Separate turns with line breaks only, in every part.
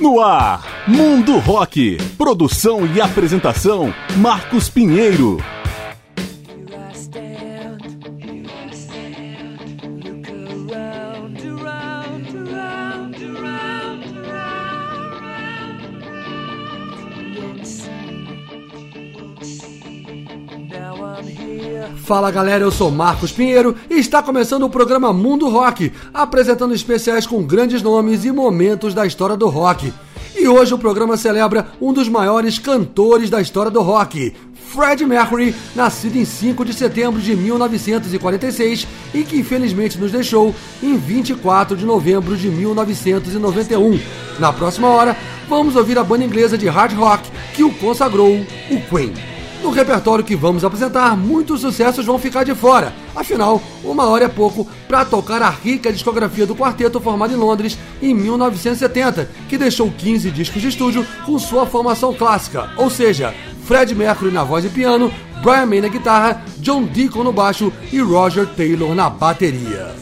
No ar, Mundo Rock. Produção e apresentação, Marcos Pinheiro.
Fala galera, eu sou Marcos Pinheiro e está começando o programa Mundo Rock, apresentando especiais com grandes nomes e momentos da história do rock. E hoje o programa celebra um dos maiores cantores da história do rock, Fred Mercury, nascido em 5 de setembro de 1946 e que infelizmente nos deixou em 24 de novembro de 1991. Na próxima hora, vamos ouvir a banda inglesa de hard rock que o consagrou, o Queen. No repertório que vamos apresentar, muitos sucessos vão ficar de fora. Afinal, uma hora é pouco para tocar a rica discografia do quarteto formado em Londres em 1970, que deixou 15 discos de estúdio com sua formação clássica, ou seja, Fred Mercury na voz e piano, Brian May na guitarra, John Deacon no baixo e Roger Taylor na bateria.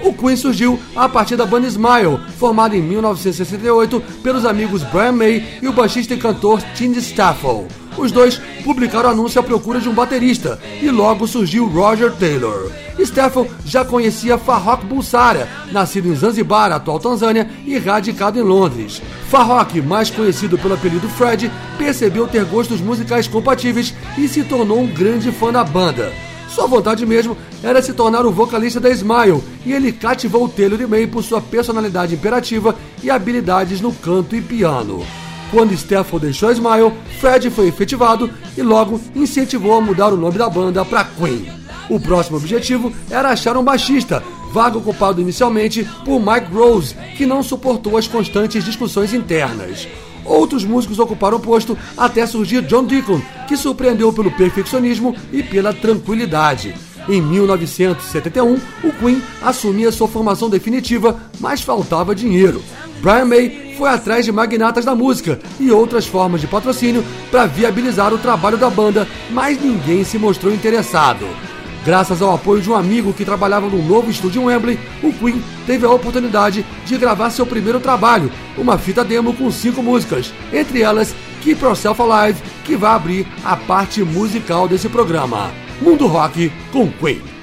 O Queen surgiu a partir da banda Smile, formada em 1968 pelos amigos Brian May e o baixista e cantor Tim Staffel. Os dois publicaram anúncio à procura de um baterista e logo surgiu Roger Taylor. Staffel já conhecia Farrokh Bulsara, nascido em Zanzibar, atual Tanzânia, e radicado em Londres. Farrokh, mais conhecido pelo apelido Fred, percebeu ter gostos musicais compatíveis e se tornou um grande fã da banda. Sua vontade mesmo era se tornar o vocalista da Smile, e ele cativou Taylor e May por sua personalidade imperativa e habilidades no canto e piano. Quando Stafford deixou Smile, Fred foi efetivado e logo incentivou a mudar o nome da banda para Queen. O próximo objetivo era achar um baixista, vaga ocupado inicialmente por Mike Rose, que não suportou as constantes discussões internas. Outros músicos ocuparam o posto até surgir John Deacon, que surpreendeu pelo perfeccionismo e pela tranquilidade. Em 1971, o Queen assumia sua formação definitiva, mas faltava dinheiro. Brian May foi atrás de magnatas da música e outras formas de patrocínio para viabilizar o trabalho da banda, mas ninguém se mostrou interessado. Graças ao apoio de um amigo que trabalhava no novo estúdio em Wembley, o Queen teve a oportunidade de gravar seu primeiro trabalho, uma fita demo com cinco músicas, entre elas Keep Yourself Alive, que vai abrir a parte musical desse programa. Mundo Rock com Queen.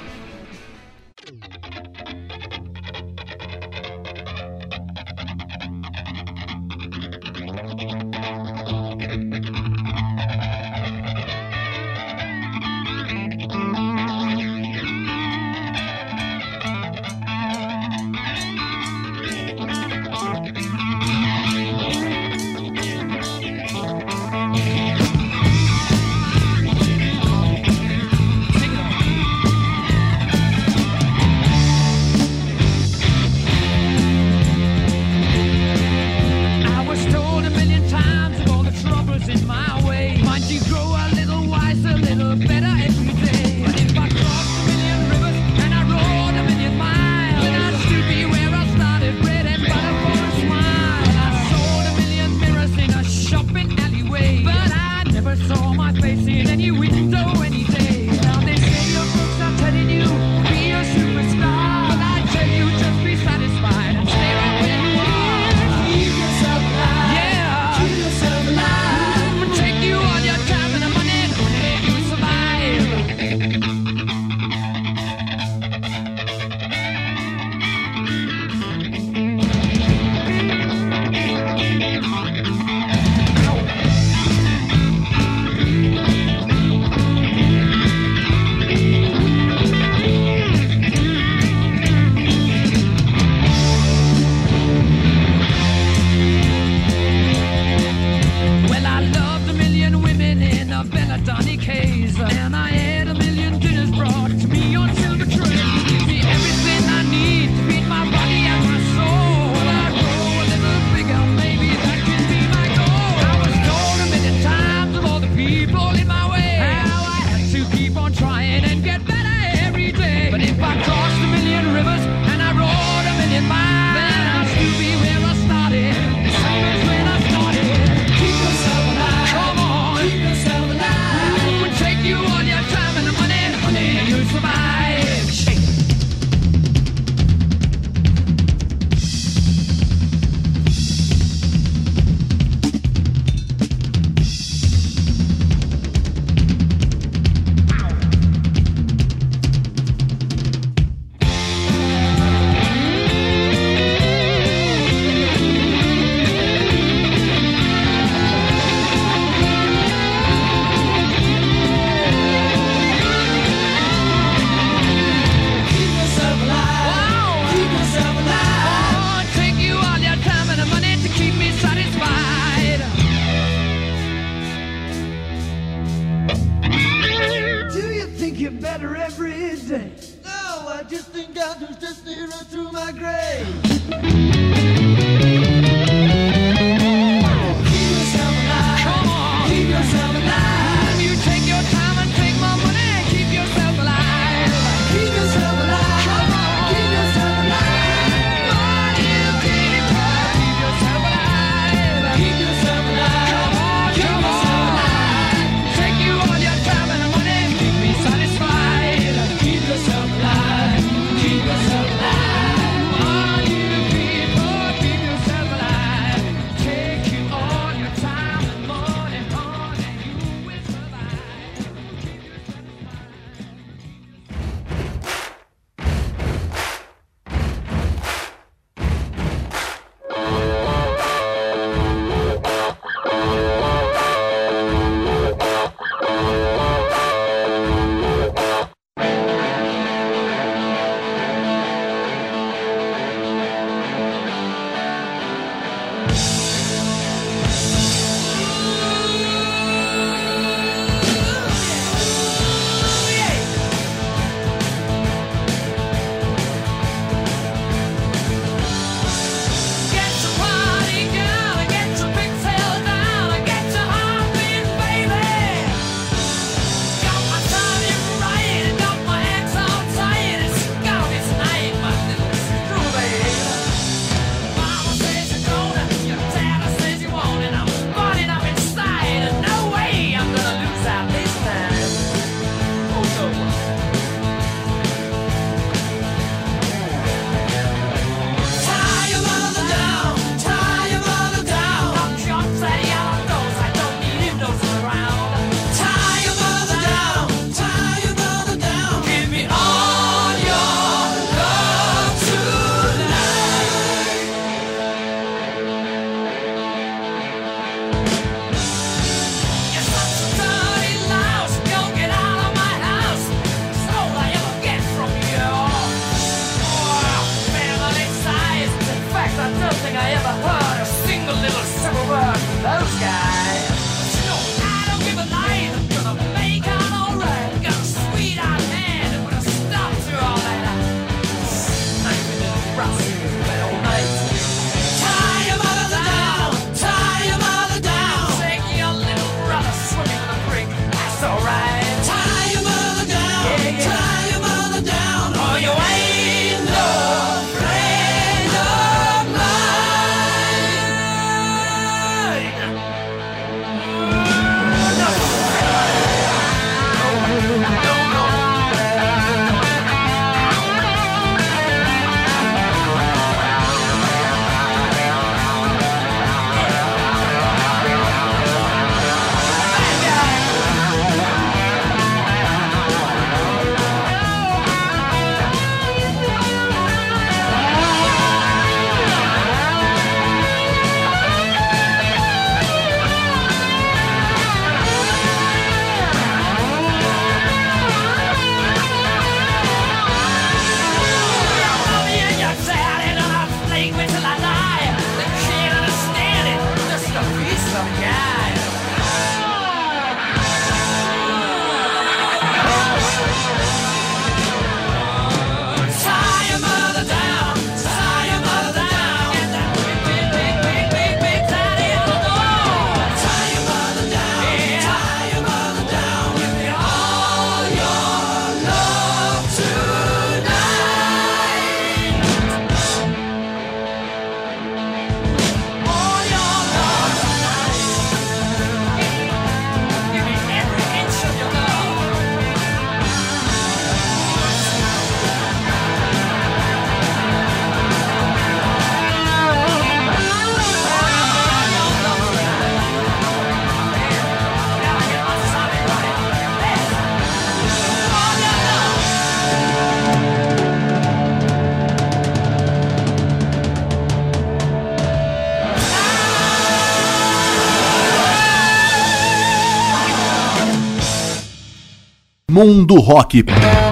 get better every day. No, I just think I'll just stare right through my grave. Mundo Rock.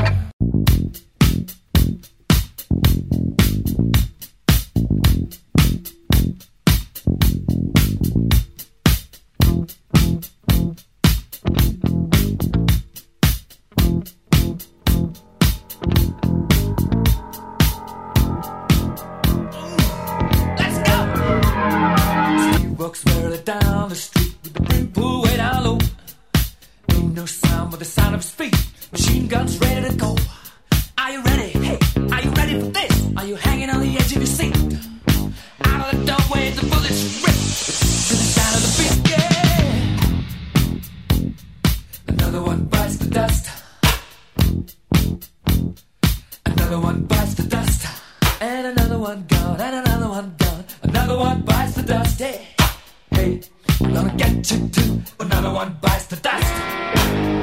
One bites the dust. Hey, hey, gonna get you too. Another one bites the dust.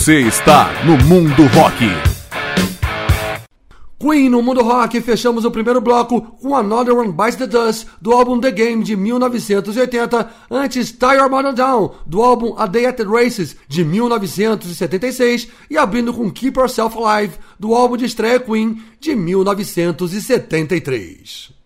Você está no Mundo Rock.
Queen no Mundo Rock, fechamos o primeiro bloco com Another One Bites the Dust, do álbum The Game de 1980, antes Tie Your Mother Down, do álbum A Day at the Races de 1976, e abrindo com Keep Yourself Alive, do álbum de estreia Queen de 1973.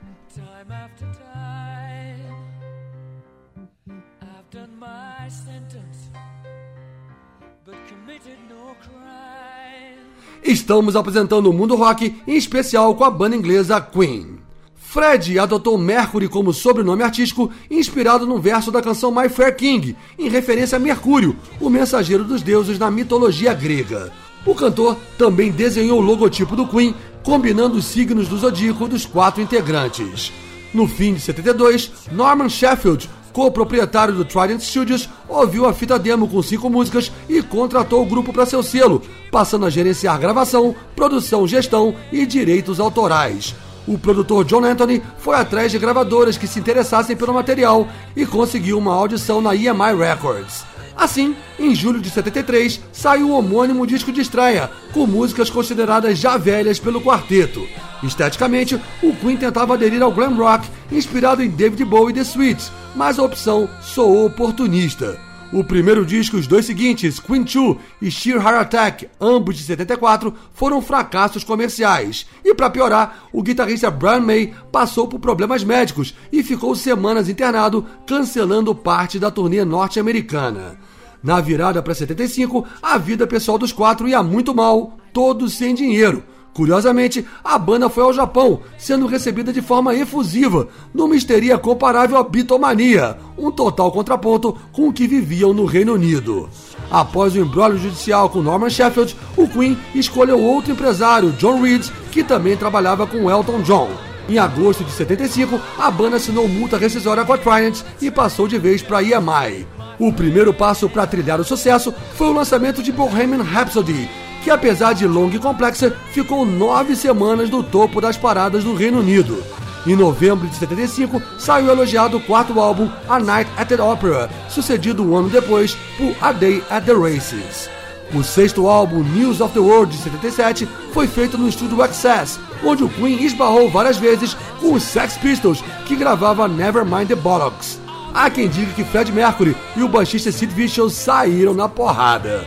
Estamos apresentando o Mundo Rock, em especial com a banda inglesa Queen. Fred adotou Mercury como sobrenome artístico, inspirado num verso da canção My Fair King, em referência a Mercúrio, o mensageiro dos deuses na mitologia grega. O cantor também desenhou o logotipo do Queen, combinando os signos do zodíaco dos quatro integrantes. No fim de 72, Norman Sheffield, co-proprietário do Trident Studios, ouviu a fita demo com cinco músicas e contratou o grupo para seu selo, passando a gerenciar gravação, produção, gestão e direitos autorais. O produtor John Anthony foi atrás de gravadoras que se interessassem pelo material e conseguiu uma audição na EMI Records. Assim, em julho de 73, saiu o homônimo disco de estreia, com músicas consideradas já velhas pelo quarteto. Esteticamente, o Queen tentava aderir ao glam rock, inspirado em David Bowie e The Sweets, mas a opção soou oportunista. O primeiro disco e os dois seguintes, Queen 2 e Sheer Heart Attack, ambos de 74, foram fracassos comerciais. E para piorar, o guitarrista Brian May passou por problemas médicos e ficou semanas internado, cancelando parte da turnê norte-americana. Na virada para 75, a vida pessoal dos quatro ia muito mal, todos sem dinheiro. Curiosamente, a banda foi ao Japão, sendo recebida de forma efusiva, numa histeria comparável à Beatlemania, um total contraponto com o que viviam no Reino Unido. Após o embrólio judicial com Norman Sheffield, o Queen escolheu outro empresário, John Reed, que também trabalhava com Elton John. Em agosto de 75, a banda assinou multa rescisória com a Triumph e passou de vez para EMI. O primeiro passo para trilhar o sucesso foi o lançamento de Bohemian Rhapsody, que apesar de longa e complexa, ficou nove semanas no topo das paradas do Reino Unido. Em novembro de 75, saiu elogiado o quarto álbum, A Night at the Opera, sucedido um ano depois por A Day at the Races. O sexto álbum, News of the World, de 77, foi feito no estúdio Access, onde o Queen esbarrou várias vezes com os Sex Pistols, que gravava Nevermind the Bollocks. Há quem diga que Fred Mercury e o baixista Sid Vicious saíram na porrada.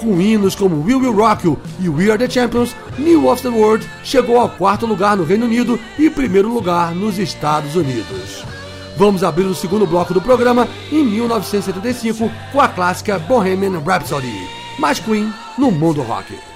Com hinos como We Will Rock You e We Are The Champions, New of the World chegou ao quarto lugar no Reino Unido e primeiro lugar nos Estados Unidos. Vamos abrir o segundo bloco do programa em 1975 com a clássica Bohemian Rhapsody. Mais Queen no mundo rock.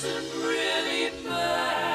doesn't really matter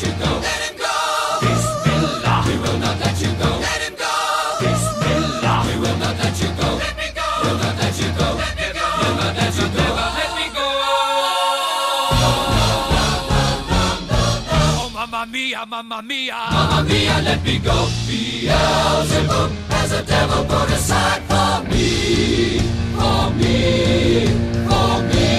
let you go. Let him We will not let you go. Let him go. Bismillah. We will not let you go. Let me go. We'll not let you go. Let me go. We'll not let you go. Let me go. Oh, mamma mia, mamma mia. Mamma mia, let me go. Beelzebub has a devil put aside for me. For me. For me.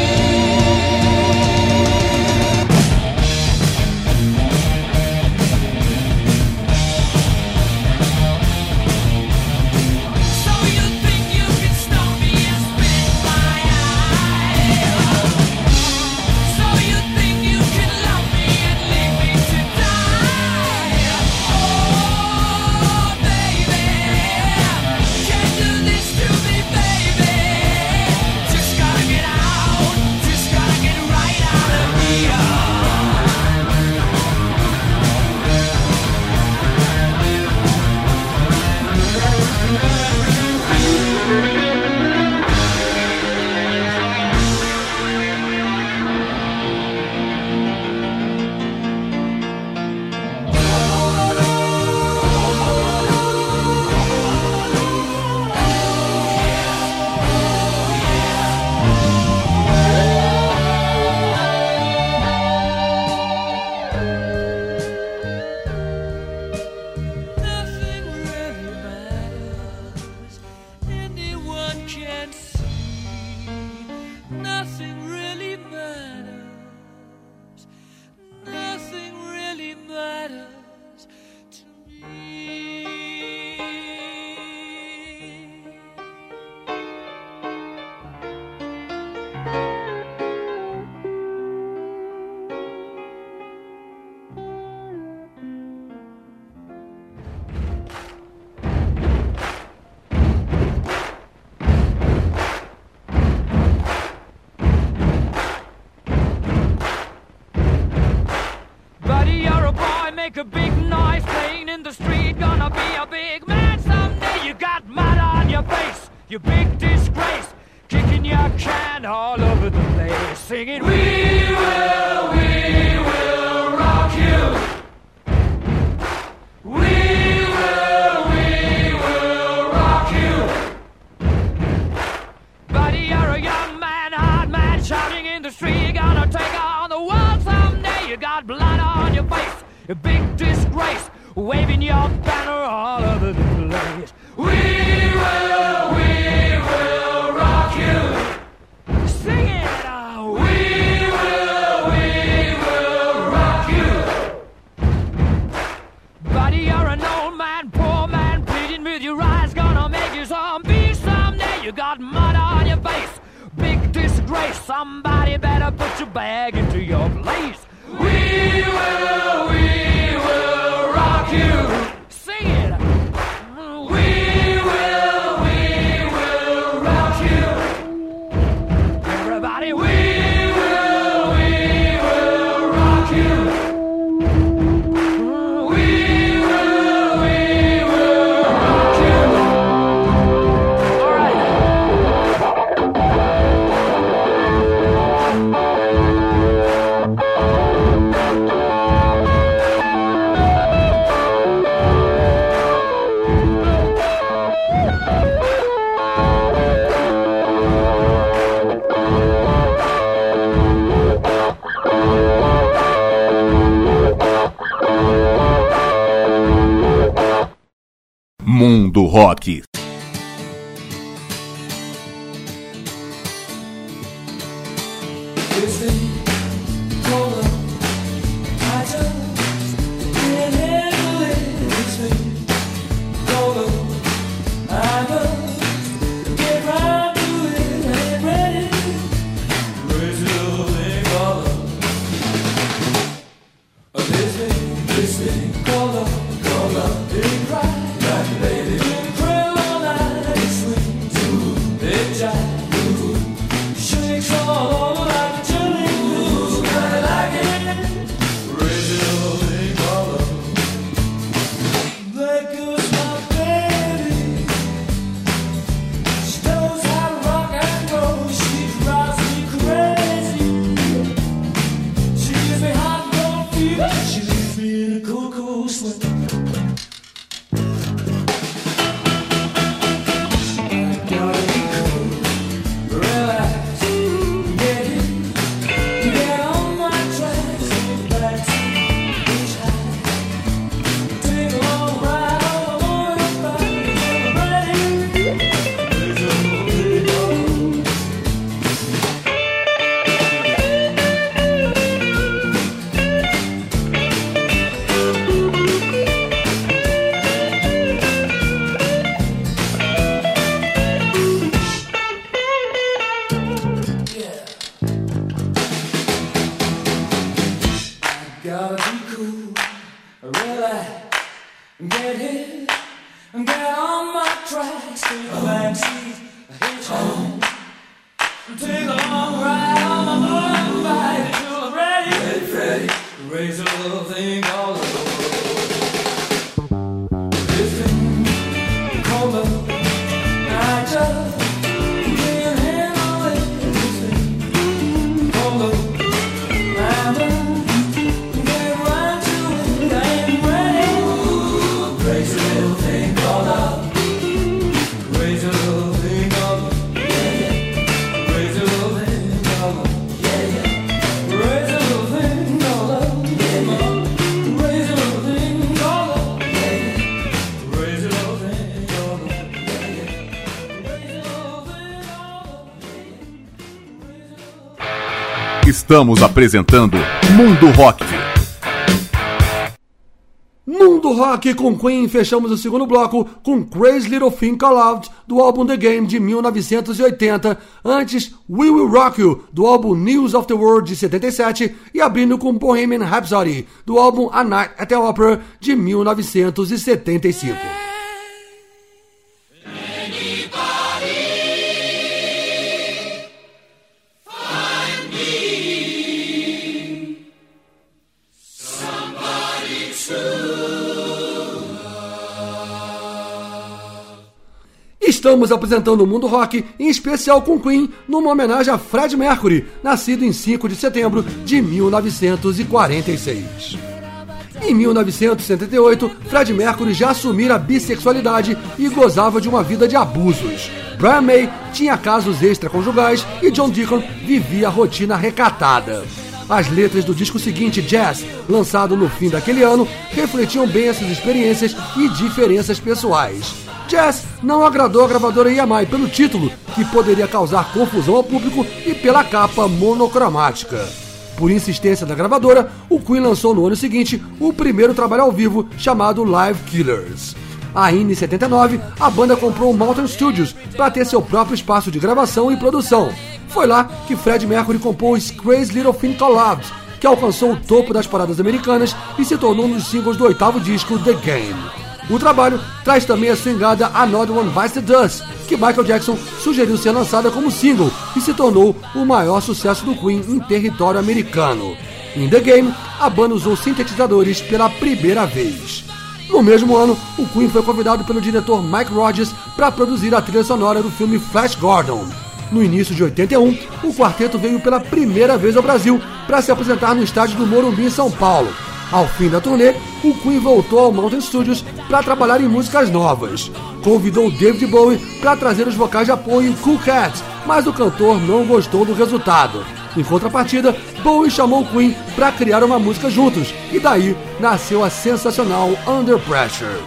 Rock.
Estamos apresentando Mundo Rock.
Mundo Rock com Queen, fechamos o segundo bloco com Crazy Little Thing Call Out, do álbum The Game de 1980. Antes, We Will Rock You, do álbum News of the World de 77. E abrindo com Bohemian Rhapsody, do álbum A Night at the Opera de 1975. Estamos apresentando o Mundo Rock, em especial com Queen, numa homenagem a Fred Mercury, nascido em 5 de setembro de 1946. Em 1978, Fred Mercury já assumira a bissexualidade e gozava de uma vida de abusos. Brian May tinha casos extraconjugais e John Deacon vivia a rotina recatada. As letras do disco seguinte, Jazz, lançado no fim daquele ano, refletiam bem essas experiências e diferenças pessoais. Jazz não agradou a gravadora EMI pelo título, que poderia causar confusão ao público, e pela capa monocromática. Por insistência da gravadora, o Queen lançou no ano seguinte o primeiro trabalho ao vivo, chamado Live Killers. Ainda em 79, a banda comprou o Mountain Studios para ter seu próprio espaço de gravação e produção. Foi lá que Fred Mercury compôs Crazy Little Thing Called, que alcançou o topo das paradas americanas e se tornou um dos singles do oitavo disco The Game. O trabalho traz também a swingada Another One Bites the Dust, que Michael Jackson sugeriu ser lançada como single e se tornou o maior sucesso do Queen em território americano. Em The Game, a banda usou sintetizadores pela primeira vez. No mesmo ano, o Queen foi convidado pelo diretor Mike Rodgers para produzir a trilha sonora do filme Flash Gordon. No início de 81, o quarteto veio pela primeira vez ao Brasil para se apresentar no estádio do Morumbi em São Paulo. Ao fim da turnê, o Queen voltou ao Mountain Studios para trabalhar em músicas novas. Convidou David Bowie para trazer os vocais de apoio em Cool Cat, mas o cantor não gostou do resultado. Em contrapartida, Bowie chamou o Queen para criar uma música juntos, e daí nasceu a sensacional Under Pressure.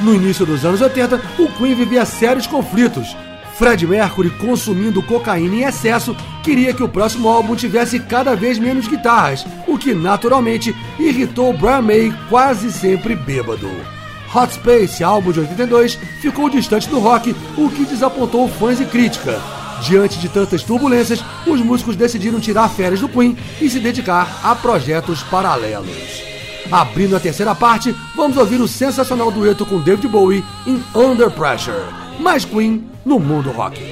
No início dos anos 80, o Queen vivia sérios conflitos. Fred Mercury, consumindo cocaína em excesso, queria que o próximo álbum tivesse cada vez menos guitarras, o que naturalmente irritou Brian May, quase sempre bêbado. Hot Space, álbum de 82, ficou distante do rock, o que desapontou fãs e crítica. Diante de tantas turbulências, os músicos decidiram tirar férias do Queen e se dedicar a projetos paralelos. Abrindo a terceira parte, vamos ouvir o sensacional dueto com David Bowie em Under Pressure. Mais Queen no mundo rock.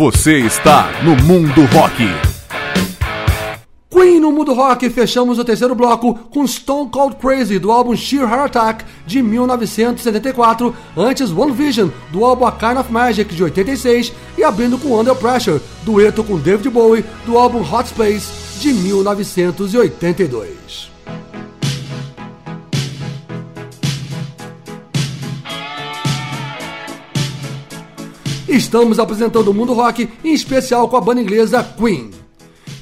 Você está no Mundo Rock.
Queen no Mundo Rock, fechamos o terceiro bloco com Stone Cold Crazy do álbum Sheer Heart Attack de 1974, antes One Vision do álbum A Kind of Magic de 86 e abrindo com Under Pressure, dueto com David Bowie do álbum Hot Space de 1982. Estamos apresentando o Mundo Rock, em especial com a banda inglesa Queen.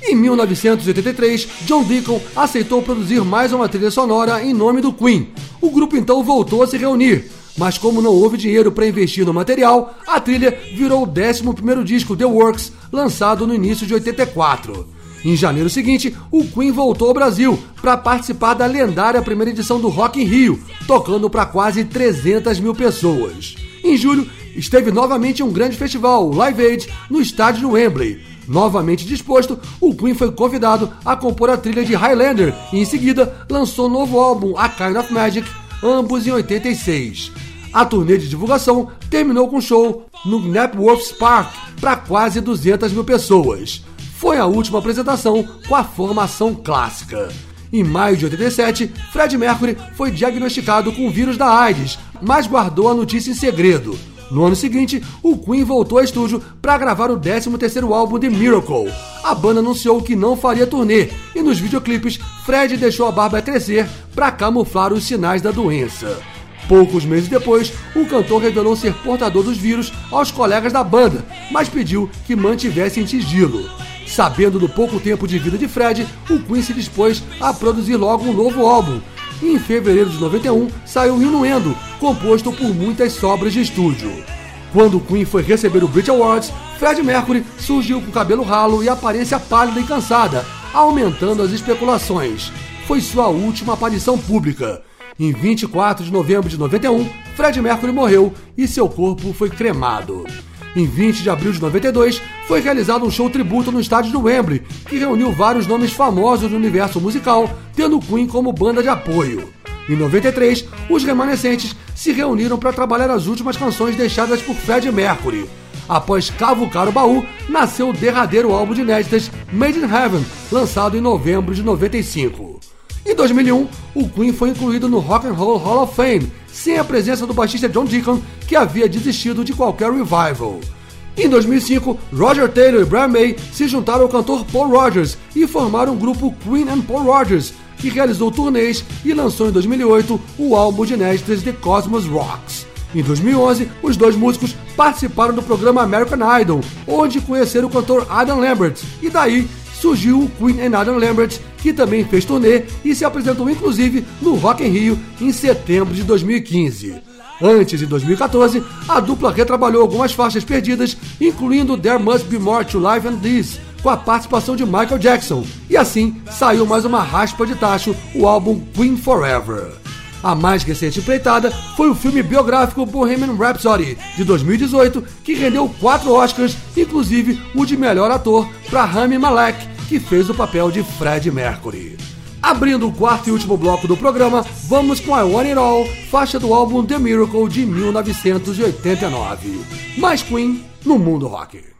Em 1983, John Deacon aceitou produzir mais uma trilha sonora em nome do Queen. O grupo então voltou a se reunir, mas como não houve dinheiro para investir no material, a trilha virou o 11º disco The Works, lançado no início de 84. Em janeiro seguinte, o Queen voltou ao Brasil para participar da lendária primeira edição do Rock in Rio, tocando para quase 300 mil pessoas. Em julho, esteve novamente em um grande festival, Live Aid, no estádio de Wembley. Novamente disposto, o Queen foi convidado a compor a trilha de Highlander e, em seguida, lançou um novo álbum, A Kind of Magic, ambos em 86. A turnê de divulgação terminou com um show no Knapworth Park para quase 200 mil pessoas. Foi a última apresentação com a formação clássica. Em maio de 87, Fred Mercury foi diagnosticado com o vírus da AIDS, mas guardou a notícia em segredo. No ano seguinte, o Queen voltou ao estúdio para gravar o 13º álbum The Miracle. A banda anunciou que não faria turnê e nos videoclipes Fred deixou a barba crescer para camuflar os sinais da doença. Poucos meses depois, o cantor revelou ser portador dos vírus aos colegas da banda, mas pediu que mantivessem sigilo. Sabendo do pouco tempo de vida de Fred, o Queen se dispôs a produzir logo um novo álbum. E em fevereiro de 91 saiu Inuendo, composto por muitas sobras de estúdio. Quando o Queen foi receber o Brit Awards, Fred Mercury surgiu com cabelo ralo e aparência pálida e cansada, aumentando as especulações. Foi sua última aparição pública. Em 24 de novembro de 91, Fred Mercury morreu e seu corpo foi cremado. Em 20 de abril de 92, foi realizado um show tributo no estádio do Wembley, que reuniu vários nomes famosos do universo musical, tendo Queen como banda de apoio. Em 93, os remanescentes se reuniram para trabalhar as últimas canções deixadas por Fred Mercury. Após cavucar o baú, nasceu o derradeiro álbum de inéditas Made in Heaven, lançado em novembro de 95. Em 2001, o Queen foi incluído no Rock and Roll Hall of Fame, sem a presença do baixista John Deacon, que havia desistido de qualquer revival.
Em 2005, Roger Taylor e Brian May se juntaram ao cantor Paul Rogers e formaram o grupo Queen and Paul Rogers, que realizou turnês e lançou em 2008 o álbum de inéditas The Cosmos Rocks. Em 2011, os dois músicos participaram do programa American Idol, onde conheceram o cantor Adam Lambert, e daí surgiu o Queen and Adam Lambert, que também fez turnê e se apresentou inclusive no Rock in Rio em setembro de 2015. Antes, em 2014, a dupla retrabalhou algumas faixas perdidas, incluindo There Must Be More to Life Than This, com a participação de Michael Jackson, e assim saiu mais uma raspa de tacho, o álbum Queen Forever. A mais recente empreitada foi o filme biográfico Bohemian Rhapsody, de 2018, que rendeu quatro Oscars, inclusive o de melhor ator para Rami Malek, que fez o papel de Fred Mercury. Abrindo o quarto e último bloco do programa, vamos com I Want It All, faixa do álbum The Miracle de 1989. Mais Queen no mundo rock.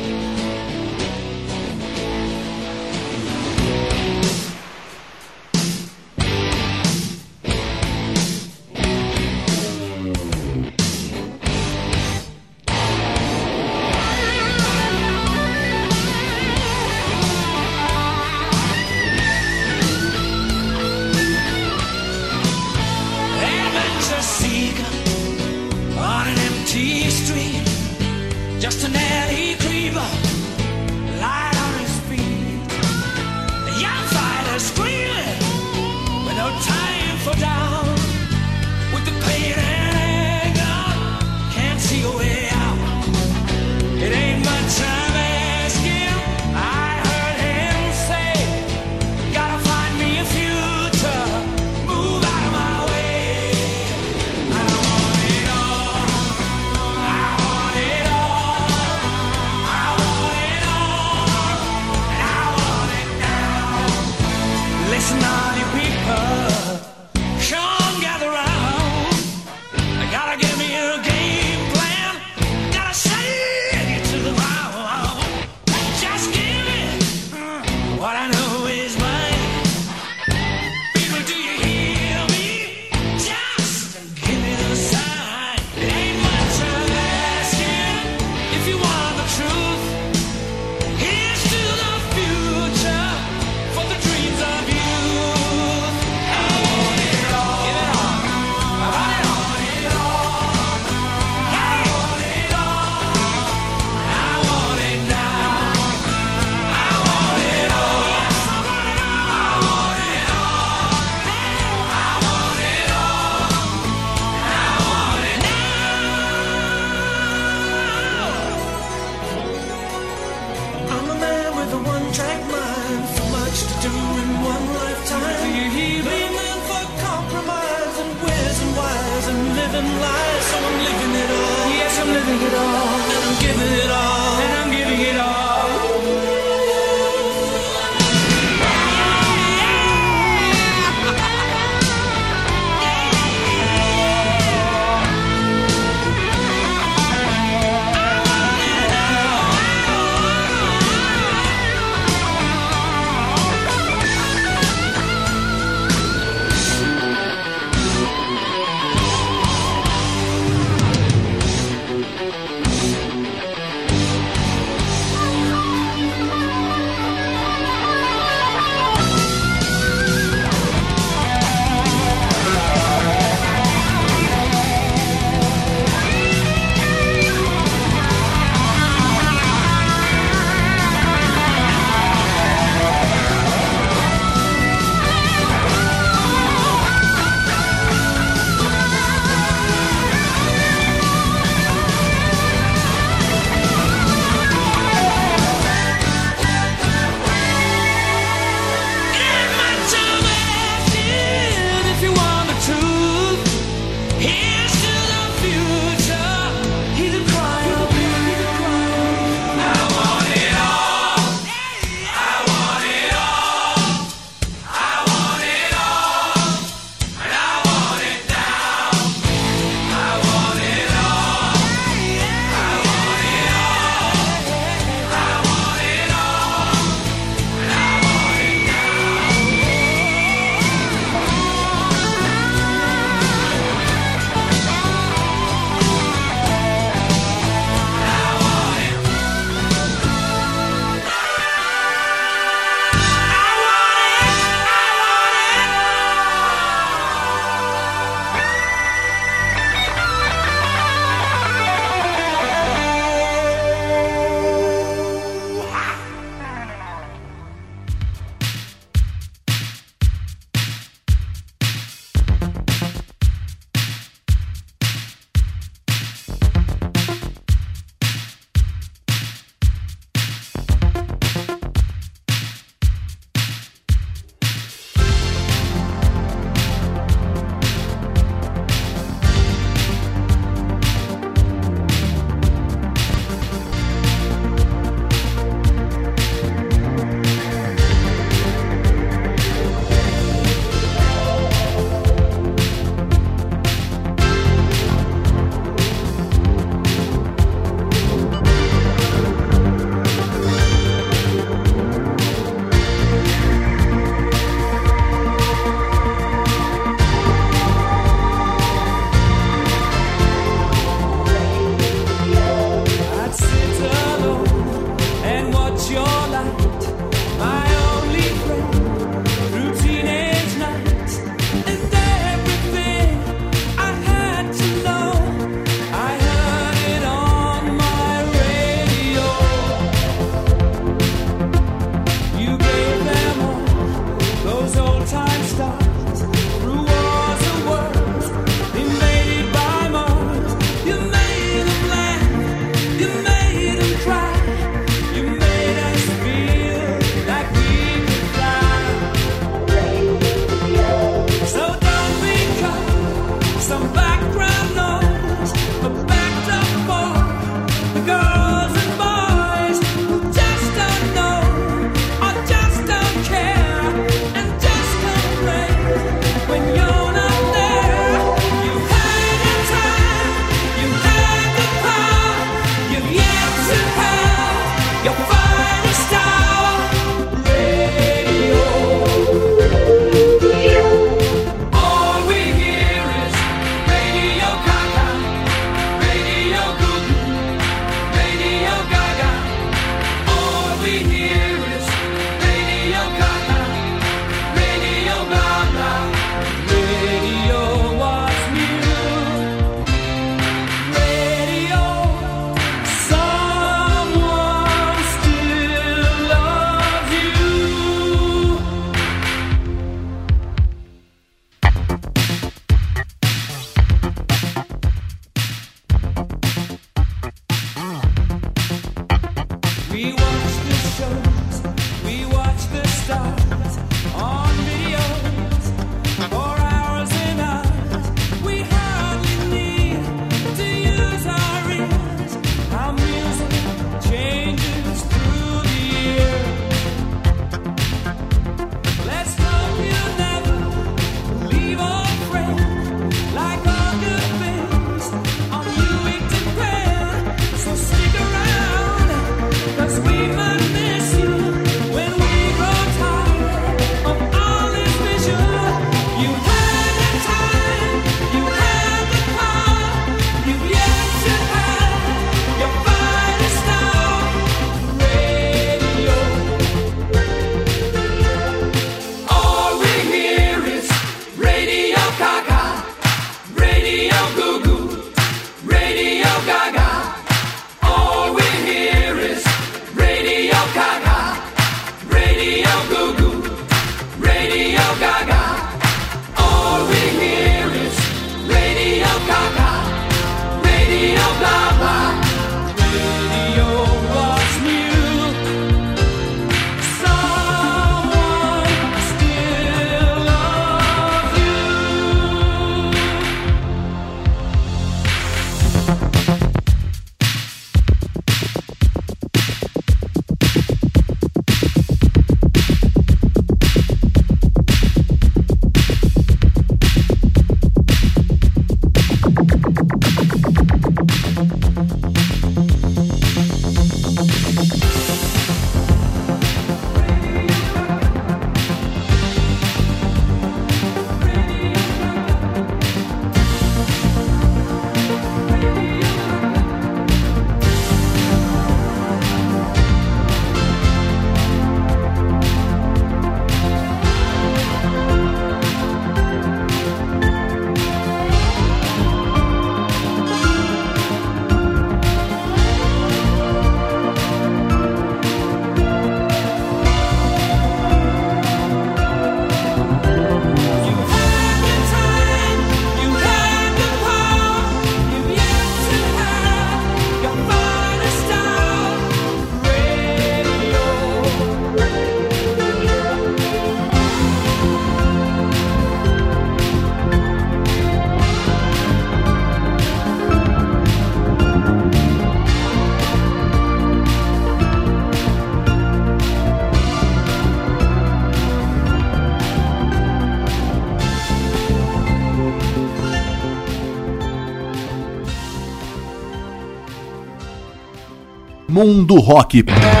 Mundo Rock.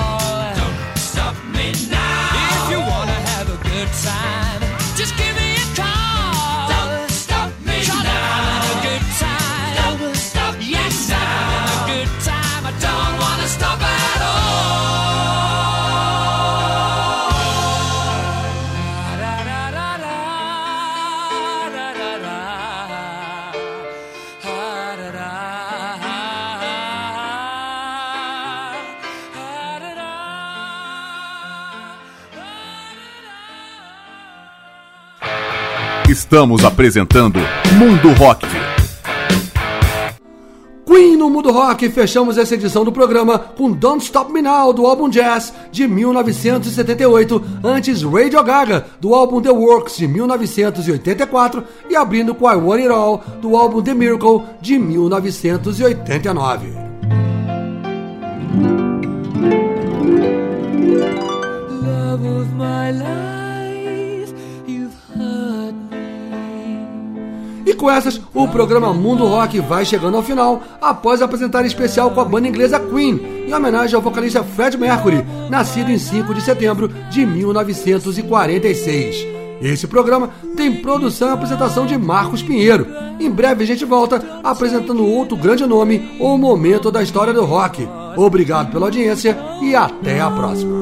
Estamos apresentando Mundo Rock.
Queen no Mundo Rock, fechamos essa edição do programa com Don't Stop Me Now, do álbum Jazz, de 1978, antes Radio Gaga, do álbum The Works, de 1984, e abrindo com I Want It All, do álbum The Miracle, de 1989.
Love
E com essas, o programa Mundo Rock vai chegando ao final, após apresentar especial com a banda inglesa Queen, em homenagem ao vocalista Fred Mercury, nascido em 5 de setembro de 1946. Esse programa tem produção e apresentação de Marcos Pinheiro. Em breve a gente volta apresentando outro grande nome ou momento da história do rock. Obrigado pela audiência e até a próxima.